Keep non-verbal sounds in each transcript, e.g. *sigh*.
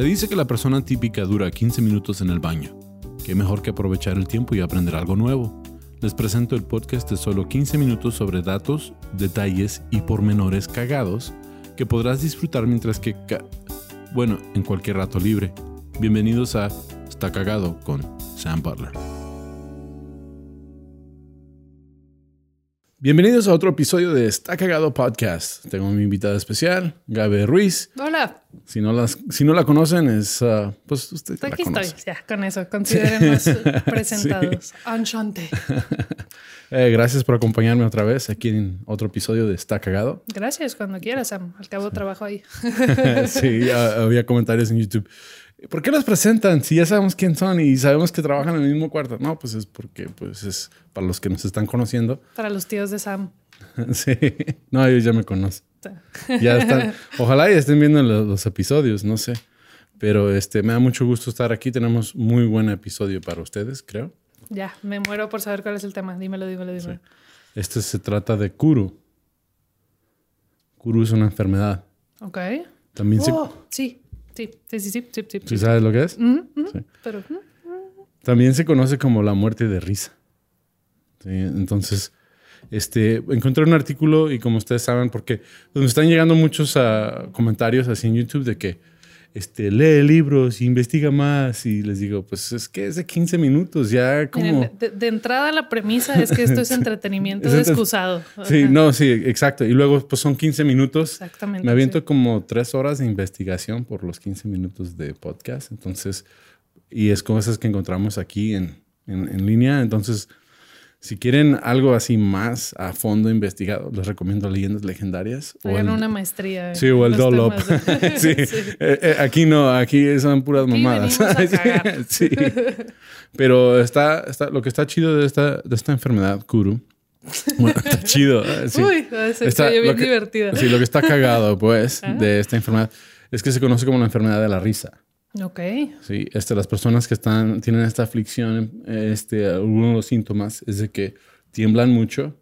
Se dice que la persona típica dura 15 minutos en el baño. Qué mejor que aprovechar el tiempo y aprender algo nuevo. Les presento el podcast de solo 15 minutos sobre datos, detalles y pormenores cagados que podrás disfrutar mientras que... bueno, en cualquier rato libre. Bienvenidos a Está Cagado con Sam Butler. Bienvenidos a otro episodio de Está Cagado Podcast. Tengo mi invitada especial, Gabe Ruiz. Hola. Si no, las, si no la conocen, es uh, pues usted. Aquí estoy, ya, con eso. Considérennos *laughs* presentados. Anchante. *laughs* eh, gracias por acompañarme otra vez aquí en otro episodio de Está Cagado. Gracias, cuando quieras, Sam. Al cabo trabajo ahí. *laughs* sí, había comentarios en YouTube. ¿Por qué los presentan si ya sabemos quién son y sabemos que trabajan en el mismo cuarto? No, pues es porque pues es para los que nos están conociendo. Para los tíos de Sam. *laughs* sí. No, ellos ya me conocen. ya están. *laughs* Ojalá ya estén viendo los, episodios, no sé. Pero este me da mucho gusto estar aquí. Tenemos muy buen episodio para ustedes, creo. Ya, me muero por saber cuál es el tema. Dímelo, dímelo, dímelo. Este se trata de Kuru. Kuru es una enfermedad. Ok. También oh, Sí, Sí, sí, sí, sí, sí. ¿Sí sabes lo que es? sí. Pero, También se conoce como la muerte de risa. Entonces, este, encontré un artículo y como ustedes saben, porque nos están llegando muchos uh, comentarios así en YouTube de que este, lee libros, investiga más y les digo, pues es que es de 15 minutos, ya como... de, entrada la premisa es que esto es *laughs* entretenimiento excusado. Sí, no, sí, exacto. Y luego pues son 15 minutos. Exactamente. Me aviento como tres horas de investigación por los 15 minutos de podcast. Entonces, y es cosas que encontramos aquí en, en, en línea. Entonces, si quieren algo así más a fondo investigado, les recomiendo Leyendas Legendarias. Hagan una maestría. Sí, o el Dolop. *laughs* *laughs* sí. Eh, eh, aquí no, aquí son puras mamadas. *laughs* sí. Pero está, está, lo que está chido de esta, de esta enfermedad, Kuru, bueno, está chido. Eh, Uy, está bien divertida. Sí, lo que está cagado, pues, ah. de esta enfermedad es que se conoce como la enfermedad de la risa. Ok. Sí, este, las personas que están, tienen esta aflicción, este, algunos de los síntomas es de que tiemblan mucho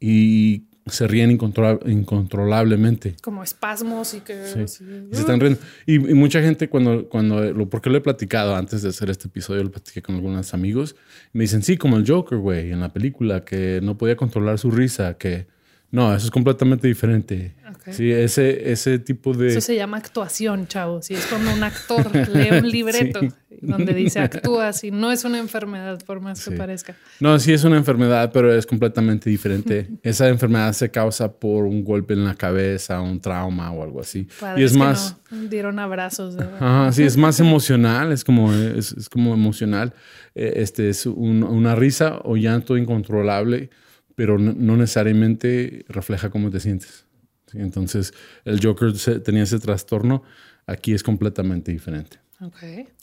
y se ríen incontrolablemente. Como espasmos y que... Sí. se están riendo. Y, mucha gente cuando, cuando, lo, porque lo he platicado antes de hacer este episodio, lo platiqué con algunos amigos, me dicen, sí, como el Joker, güey, en la película, que no podía controlar su risa, que no, eso es completamente diferente. Sí, ese, ese tipo de... Eso se llama actuación, chavo. Si es cuando un actor lee un *laughs* libreto donde dice actúa, si no es una enfermedad, por más que parezca. No, sí es una enfermedad, pero es completamente diferente. *laughs* Esa enfermedad se causa por un golpe en la cabeza, un trauma o algo así. y es más... dieron abrazos. Ajá, sí, es más *laughs* emocional, es como, es, como emocional. Eh, este es una risa o llanto incontrolable pero no, necesariamente refleja cómo te sientes. Entonces, el Joker tenía ese trastorno, aquí es completamente diferente. Ok.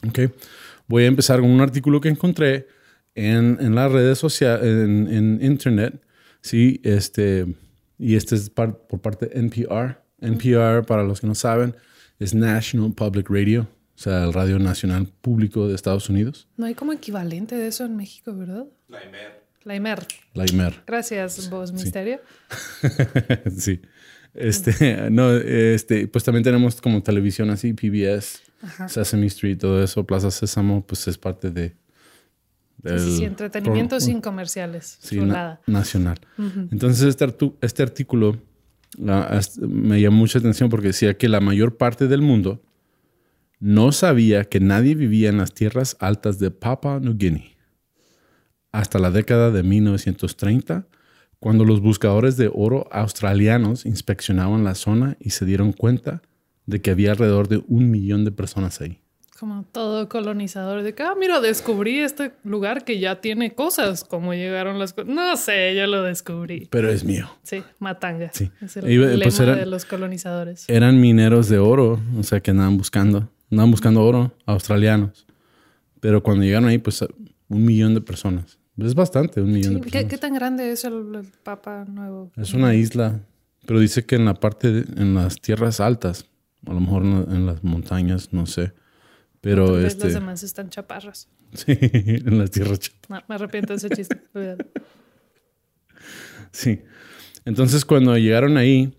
okay. Voy a empezar con un artículo que encontré en, en las redes sociales, en, en, Internet, ¿sí? Este, y este es por parte de NPR. NPR, para los que no saben, es National Public Radio, o sea, el Radio Nacional Público de Estados Unidos. No hay como equivalente de eso en México, ¿verdad? La IMER. Laimer. Laimer. Gracias, vos, Misterio. *laughs* sí. Este, no, este, pues también tenemos como televisión así, PBS, Sesame Street, todo eso, Plaza Sésamo, pues es parte de. sí, sí, entretenimiento sin comerciales. Sí, nacional. Entonces, este, este artículo me llamó mucha atención porque decía que la mayor parte del mundo no sabía que nadie vivía en las tierras altas de Papua New Guinea hasta la década de 1930, cuando los buscadores de oro australianos inspeccionaban la zona y se dieron cuenta de que había alrededor de un millón de personas ahí. Como todo colonizador de que, ah, mira, descubrí este lugar que ya tiene cosas, como llegaron las cosas. No sé, yo lo descubrí. Pero es mío. Sí, matanga. Sí. Es el lema pues de los colonizadores. Eran mineros de oro, o sea, que andaban buscando, andaban buscando oro, australianos. Pero cuando llegaron ahí, pues un millón de personas. Es bastante, un millón de personas. ¿Qué, tan grande es el, Papa Nuevo? Es una isla, pero dice que en la parte, en las tierras altas, a lo mejor en, las montañas, no sé. Pero este... Los demás están chaparras. *laughs* Sí, en las tierras chaparras. No, me arrepiento de ese chiste. *laughs* sí. Entonces, cuando llegaron ahí,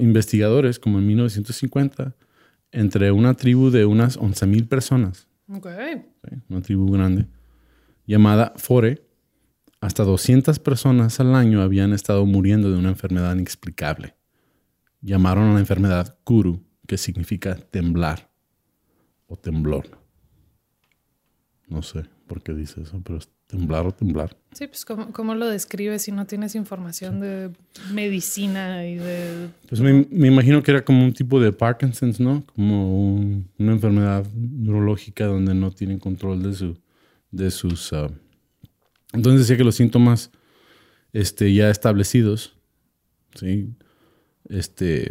investigadores, como en 1950, entre una tribu de unas 11.000 personas, Ok. ¿sí? una tribu grande, llamada Fore, hasta 200 personas al año habían estado muriendo de una enfermedad inexplicable. Llamaron a la enfermedad Kuru, que significa temblar o temblor. No sé por qué dice eso, pero es temblar o temblar. Sí, pues ¿cómo, cómo lo describes si no tienes información de medicina y de... Pues me, me imagino que era como un tipo de Parkinson's, ¿no? Como un- una enfermedad neurológica donde no tienen control de, su, de sus... ah, Entonces decía que los síntomas este, ya establecidos, ¿sí? Este,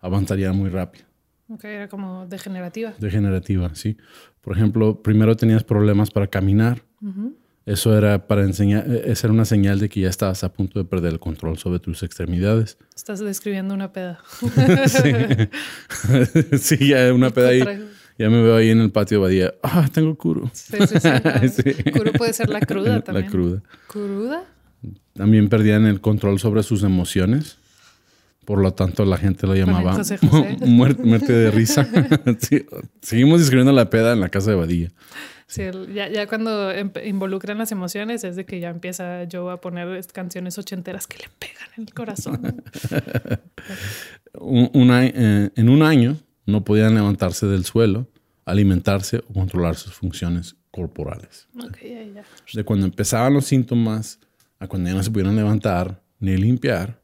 avanzarían muy rápido. Ok, era como degenerativa. Degenerativa, sí. Por ejemplo, primero tenías problemas para caminar. Eso era para enseñar, eh, esa era una señal de que ya estabas a punto de perder el control sobre tus extremidades. Estás describiendo una peda. *laughs* sí. *laughs* sí, ya una *laughs* peda ahí. Ya me veo ahí en el patio de Badía. Ah, tengo curo. Sí, sí, sí. *laughs* no. Sí. Curu puede ser la cruda La también. cruda. ¿Cruda? También perdían el control sobre sus emociones. Por lo tanto, la gente lo llamaba José José. muerte, muerte de risa. *laughs* Sí, Seguimos describiendo la peda en la casa de Badía. Sí, ya, ya cuando involucran las emociones es de que ya empieza Joe a poner canciones ochenteras que le pegan en el corazón. *laughs* Un- un a- eh, en un año no podían levantarse del suelo, alimentarse o controlar sus funciones corporales. ok, ya, ya. De cuando empezaban los síntomas a cuando ya no se pudieran levantar ni limpiar,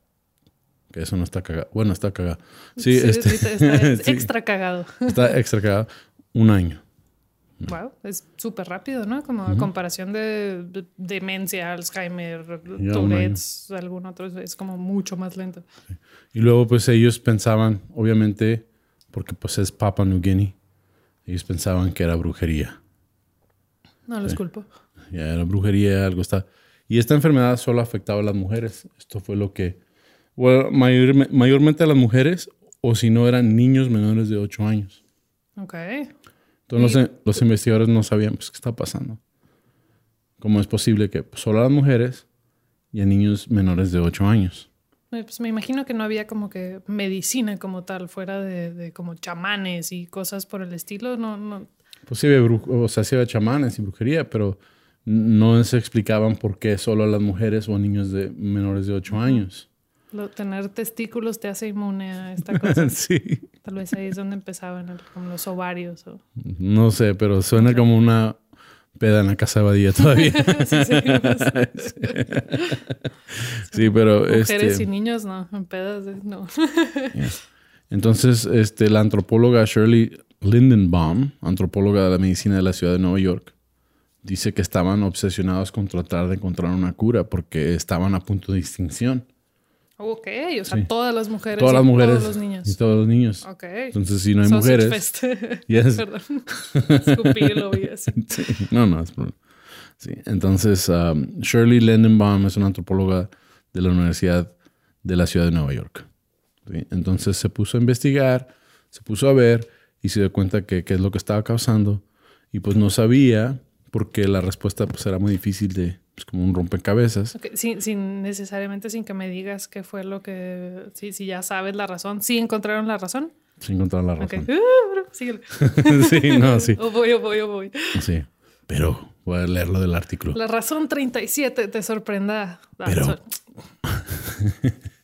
que eso no está cagado. Bueno, está cagado. Sí, este- está *laughs* sí, extra cagado. está extra cagado. Un año. Wow, es súper rápido, ¿no? Como a comparación de, de- demencia, Alzheimer, Ya, Tourette's, algún otro, es como mucho más lento. Y luego, pues ellos pensaban, obviamente, porque pues es Papua New Guinea, ellos pensaban que era brujería. No los culpo. Ya era brujería, algo está. Y esta enfermedad solo afectaba a las mujeres. Esto fue lo que. Bueno, mayorme- mayormente a las mujeres, o si no eran niños menores de 8 años. Ok. Entonces los, los investigadores no sabían pues, qué está pasando. ¿Cómo es posible que solo a las mujeres y a niños menores de 8 años? Pues me imagino que no había como que medicina como tal, fuera de, de como chamanes y cosas por el estilo. No, no. Pues sí o sea, sí había chamanes y brujería, pero no se explicaban por qué solo a las mujeres o a niños de menores de 8 años. Lo- tener testículos te hace inmune a esta *laughs* cosa. sí. Tal vez ahí es donde empezaban, el- como los ovarios. O... No sé, pero suena como una peda en la casa de Badía todavía. *laughs* Sí, sí, *laughs* sí, pero Mujeres este, y niños, no, en pedas, de- no. *laughs* entonces este, la antropóloga Shirley Lindenbaum, antropóloga de la medicina de la ciudad de Nueva York, dice que estaban obsesionados con tratar de encontrar una cura porque estaban a punto de extinción. Ok, o sea, Sí. todas las mujeres. Todas y las mujeres Todos los niños. y todos los niños. Ok. Entonces, si no hay Sausage mujeres, Fest. *laughs* Yes. *laughs* Perdón. Escupí lo *laughs* vi así. Sí, no, no es problema. Sí, entonces um, Shirley Lindenbaum es una antropóloga de la Universidad de la Ciudad de Nueva York. ¿sí? Entonces se puso a investigar, se puso a ver y se dio cuenta que qué es lo que estaba causando y pues no sabía porque la respuesta pues era muy difícil de, pues como un rompecabezas. Sin, sin necesariamente sin que me digas qué fue lo que. Si, si ya sabes la razón. ¿Sí encontraron la razón? Sin encontrar la razón. *laughs* Uh, síguele. *laughs* sí, no, sí, O voy, o voy, o voy. sí. Pero voy a leer lo del artículo. La razón 37 te sorprenda. Ah, Pero- so-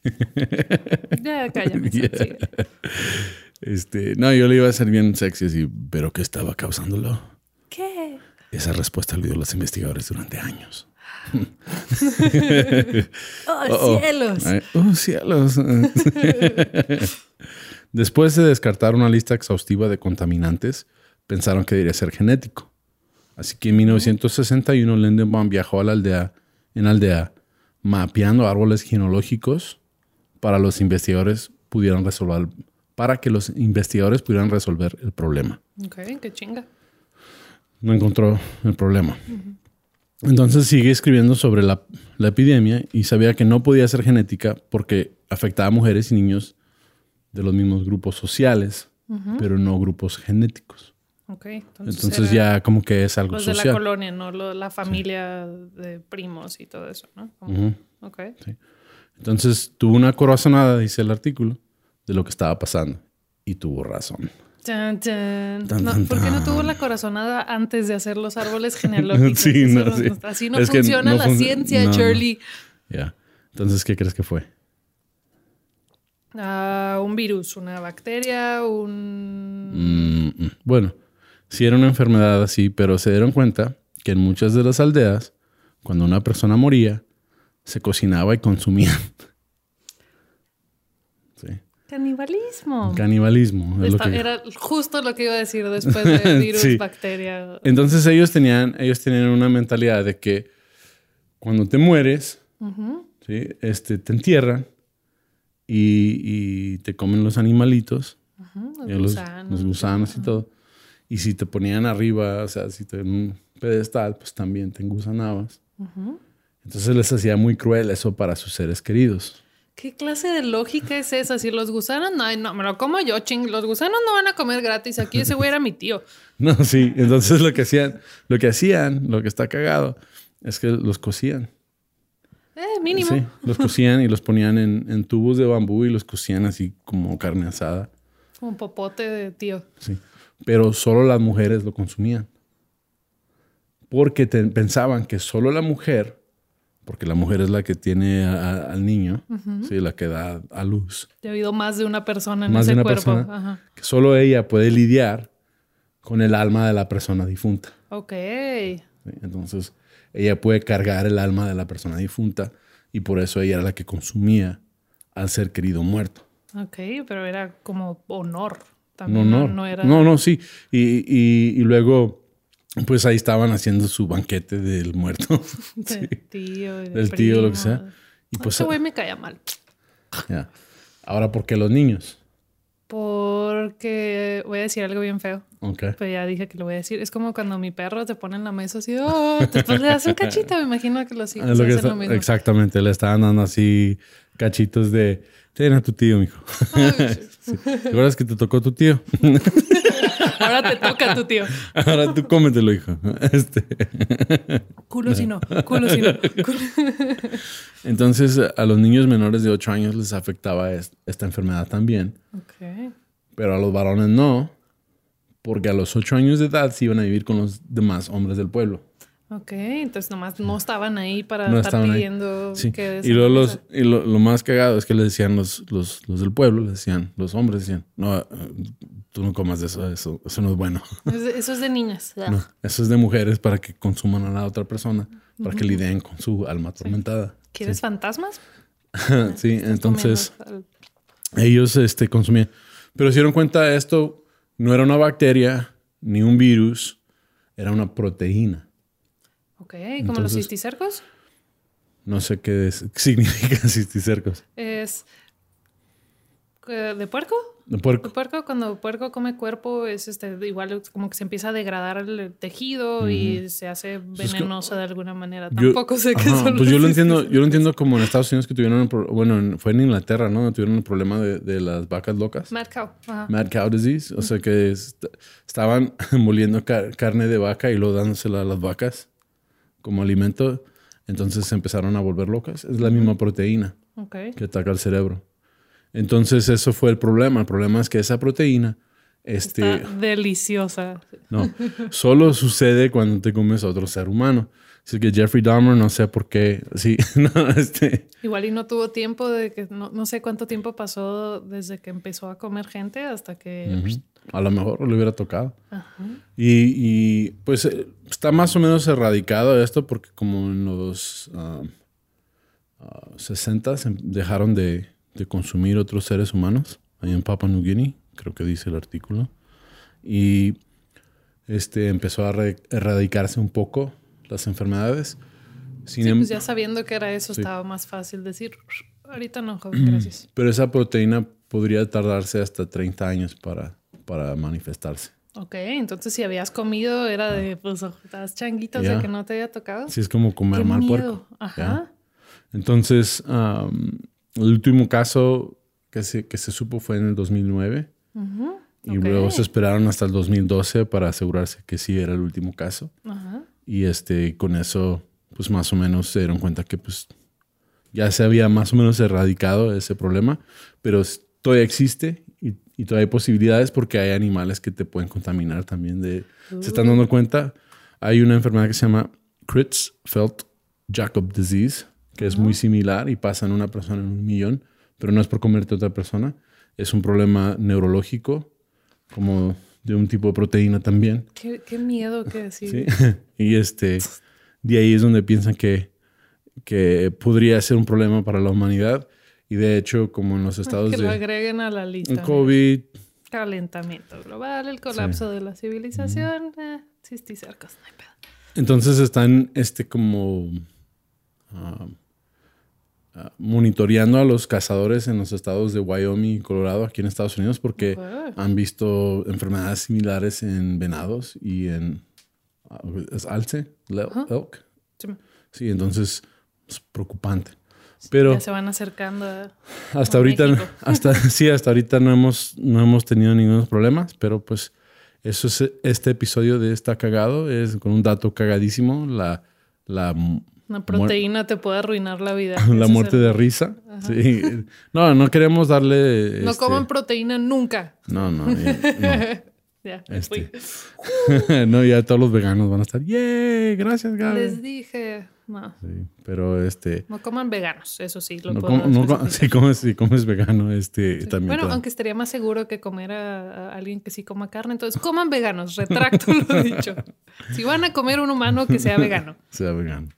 *laughs* ya, cállame. Yeah. Este, no, yo le iba a hacer bien sexy así, pero ¿qué estaba causándolo? ¿Qué? Esa respuesta olvidó los investigadores durante años. *laughs* ¡Oh, cielos! Oh, cielos. *laughs* Después de descartar una lista exhaustiva de contaminantes, pensaron que debería ser genético. Así que en 1961 Lindenbaum viajó a la aldea, en aldea, mapeando árboles genealógicos para los investigadores pudieran resolver, para que los investigadores pudieran resolver el problema Ok, qué chinga. no encontró el problema. Entonces sigue escribiendo sobre la, la epidemia y sabía que no podía ser genética porque afectaba a mujeres y niños de los mismos grupos sociales, pero no grupos genéticos. Ok, entonces, ya como que es algo los de la colonia, no Lo- la familia de primos y todo eso, ¿no? Como- Ujú. Ok. Entonces tuvo una corazonada, dice el artículo, de lo que estaba pasando. y tuvo razón. Tan, No, ¿Por qué no tuvo la corazonada antes de hacer los árboles genealógicos? *laughs* Sí, Eso no, sí. Así no Es funciona la ciencia. Shirley. Ya. Entonces, ¿qué crees que fue? Ah, un virus, una bacteria, un... Mm, mm. Bueno, sí era una enfermedad así, pero se dieron cuenta que en muchas de las aldeas, cuando una persona moría, se cocinaba y consumían. *laughs* Canibalismo. Canibalismo. es lo Esta- que- Era justo lo que iba a decir después de *laughs* virus, Sí. bacteria. Entonces ellos tenían, ellos tenían una mentalidad de que cuando te mueres. ¿sí? este, te entierran y, y te comen los animalitos, los gusanos. los gusanos y todo. Y si te ponían arriba, o sea, si te en un pedestal, pues también te engusanabas. Entonces les hacía muy cruel eso para sus seres queridos. ¿Qué clase de lógica es esa? Si los gusanos, no, no, me lo como yo, ching. Los gusanos no van a comer gratis. Aquí ese güey era mi tío. *laughs* No, sí. Entonces lo que hacían, lo que hacían, lo que está cagado, es que los cocían. Eh, mínimo. Sí, los cocían y los ponían en, en tubos de bambú y los cocían así como carne asada. Un popote de tío. Sí. Pero solo las mujeres lo consumían. Porque te- pensaban que solo la mujer, porque la mujer es la que tiene a- a- al niño, sí, la que da a luz, Ya ha habido más de una persona en Más de ese una cuerpo. persona. Ajá. que solo ella puede lidiar con el alma de la persona difunta. Ok. ¿sí? Entonces, ella puede cargar el alma de la persona difunta y por eso ella era la que consumía al ser querido muerto. Ok, pero era como honor. No, También no, no, era. no, no, sí. Y, y- y luego, pues ahí estaban haciendo su banquete del muerto. *laughs* *laughs* de tío. Del tío, lo que sea. Y pues, Ese güey me caía mal. ya. Ahora, ¿por qué los niños? Porque voy a decir algo bien feo. Ok. Pero ya dije que lo voy a decir. Es como cuando mi perro te pone en la mesa así, oh, después le das un cachito. Me imagino que los hijos lo *laughs* que hacen está- lo mismo. exactamente, le estaban dando así cachitos de, ten a tu tío, mijo. ¿Te acuerdas que te tocó tu tío? Ahora te toca tu tío. Ahora tú cómetelo, hijo. Este. Culo si no, culo si no. culo. Entonces, a los niños menores de 8 años les afectaba es- esta enfermedad también, Ok. pero a los varones no, porque a los 8 años de edad se iban a vivir con los demás hombres del pueblo. Ok, entonces nomás no estaban ahí para No estar pidiendo Sí. que Y luego los, y lo, lo más cagado es que les decían los, los, los del pueblo, les decían, los hombres decían, no, eh, tú no comas de eso, eso, eso no es bueno. *laughs* Eso es de niñas. *laughs* No, eso es de mujeres para que consuman a la otra persona, para que lidien con su alma atormentada. ¿Quieres fantasmas? *laughs* Sí, entonces Comiendo. ellos este, consumían. Pero se dieron cuenta de esto, no era una bacteria ni un virus, era una proteína. Ok, como los cisticercos. No sé qué es- *laughs* qué significa cisticercos. Es de puerco. De De puerco. puerco, cuando puerco come cuerpo, es este igual como que se empieza a degradar el tejido y se hace venenosa de alguna manera. Yo- Tampoco sé qué son Pues yo lo entiendo, yo lo entiendo como en Estados Unidos que tuvieron, un pro- bueno, en- fue en Inglaterra, ¿no? Tuvieron el problema de, de las vacas locas. Mad cow. Ajá. Mad cow disease, o sea que est- estaban *laughs* moliendo car- carne de vaca y luego dándosela a las vacas como alimento, entonces se empezaron a volver locas. Es la misma proteína que ataca al cerebro. Entonces eso fue el problema. El problema es que esa proteína, este, Está deliciosa. no, solo sucede cuando te comes a otro ser humano. Así que Jeffrey Dahmer, no sé por qué, sí, *laughs* no, este, Igual y no tuvo tiempo de que no, no sé cuánto tiempo pasó desde que empezó a comer gente hasta que ujú, a lo mejor le hubiera tocado. Y, y, pues eh, está más o menos erradicado esto porque como en los ah, ah, 60 se dejaron de, de consumir otros seres humanos ahí en Papua New Guinea, creo que dice el artículo. Y este empezó a erradicarse un poco las enfermedades. Sin Sí, em- pues ya sabiendo que era eso, Sí. estaba más fácil decir, ahorita no, joven, gracias. Pero esa proteína podría tardarse hasta 30 años para, para manifestarse. Ok, entonces si habías comido era de, pues, estás changuitos Ya. de que no te haya tocado. Así es como comer mal puerco. Ajá. Entonces, el último caso que se, que se supo fue en el 2009 Ujú. y Ok. luego se esperaron hasta el 2012 para asegurarse que sí era el último caso. Ajá. Y este, con eso, pues más o menos se dieron cuenta que pues ya se había más o menos erradicado ese problema, pero todavía existe y, y todavía hay posibilidades porque hay animales que te pueden contaminar también de... Se están dando cuenta, hay una enfermedad que se llama Creutzfeldt-Jakob disease, que es muy similar y pasa en una persona en un millón, pero no es por comerte a otra persona, es un problema neurológico, como de un tipo de proteína también. Qué, qué miedo que *laughs* decir. Sí. y este, de ahí es donde piensan que, que podría ser un problema para la humanidad. Y de hecho, como en los estados que de lo agreguen a la lista. el COVID, Calentamiento global, el colapso de la civilización. Eh, sí, estoy cerca, no hay pedo. entonces están este como ah, monitoreando a los cazadores en los estados de Wyoming y Colorado aquí en Estados Unidos porque han visto enfermedades similares en venados y en ah, es alce, le- elk. Sí, Sí, entonces es preocupante. Pero ya se van acercando a... hasta a ahorita, México. hasta *laughs* sí, hasta ahorita no hemos, no hemos tenido ningunos problemas, pero pues eso es este episodio de Está Cagado, es con un dato cagadísimo, la, la, Una proteína te puede arruinar la vida. *laughs* la muerte de risa. Sí. No, no queremos darle... No este, coman proteína nunca. No, no, ya, *laughs* Este. *laughs* no. ya todos los veganos van a estar, ¡yay! Gracias, Gaby. Les dije, no, Sí, pero este... no coman veganos, eso sí, lo No, puedo com- no com- si, comes, si comes vegano, este Sí. también... Bueno, te aunque estaría más seguro que comer a, a alguien que sí coma carne, entonces coman veganos, retracto lo dicho. Si van a comer un humano que sea vegano. sea vegano.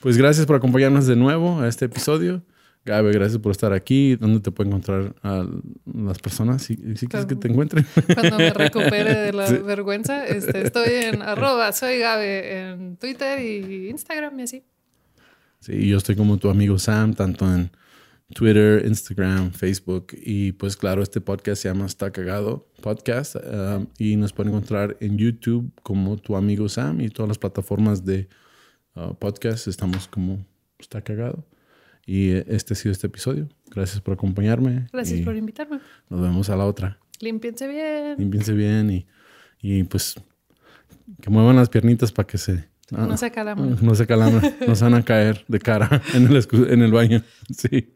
Pues gracias por acompañarnos de nuevo a este episodio. Gabe, gracias por estar aquí. ¿Dónde te pueden encontrar a las personas? Si, si quieres que te encuentren. *laughs* Cuando me recupere de la Sí. vergüenza, este, estoy en *laughs* arroba soy Gabe en Twitter y Instagram y así. Sí, yo estoy como tu amigo Sam, tanto en Twitter, Instagram, Facebook. Y pues claro, este podcast se llama Está Cagado Podcast. um, y nos pueden encontrar en YouTube como tu amigo Sam y todas las plataformas de uh, podcast. Estamos como Está Cagado. Y eh, este ha sido este episodio. Gracias por acompañarme. Gracias por invitarme. Nos vemos a la otra. Límpiense bien. Límpiense bien y, y pues que muevan las piernitas para que se... ah, No se calambren. no se calambren, no se van a caer de cara *laughs* en el, en el baño. Sí.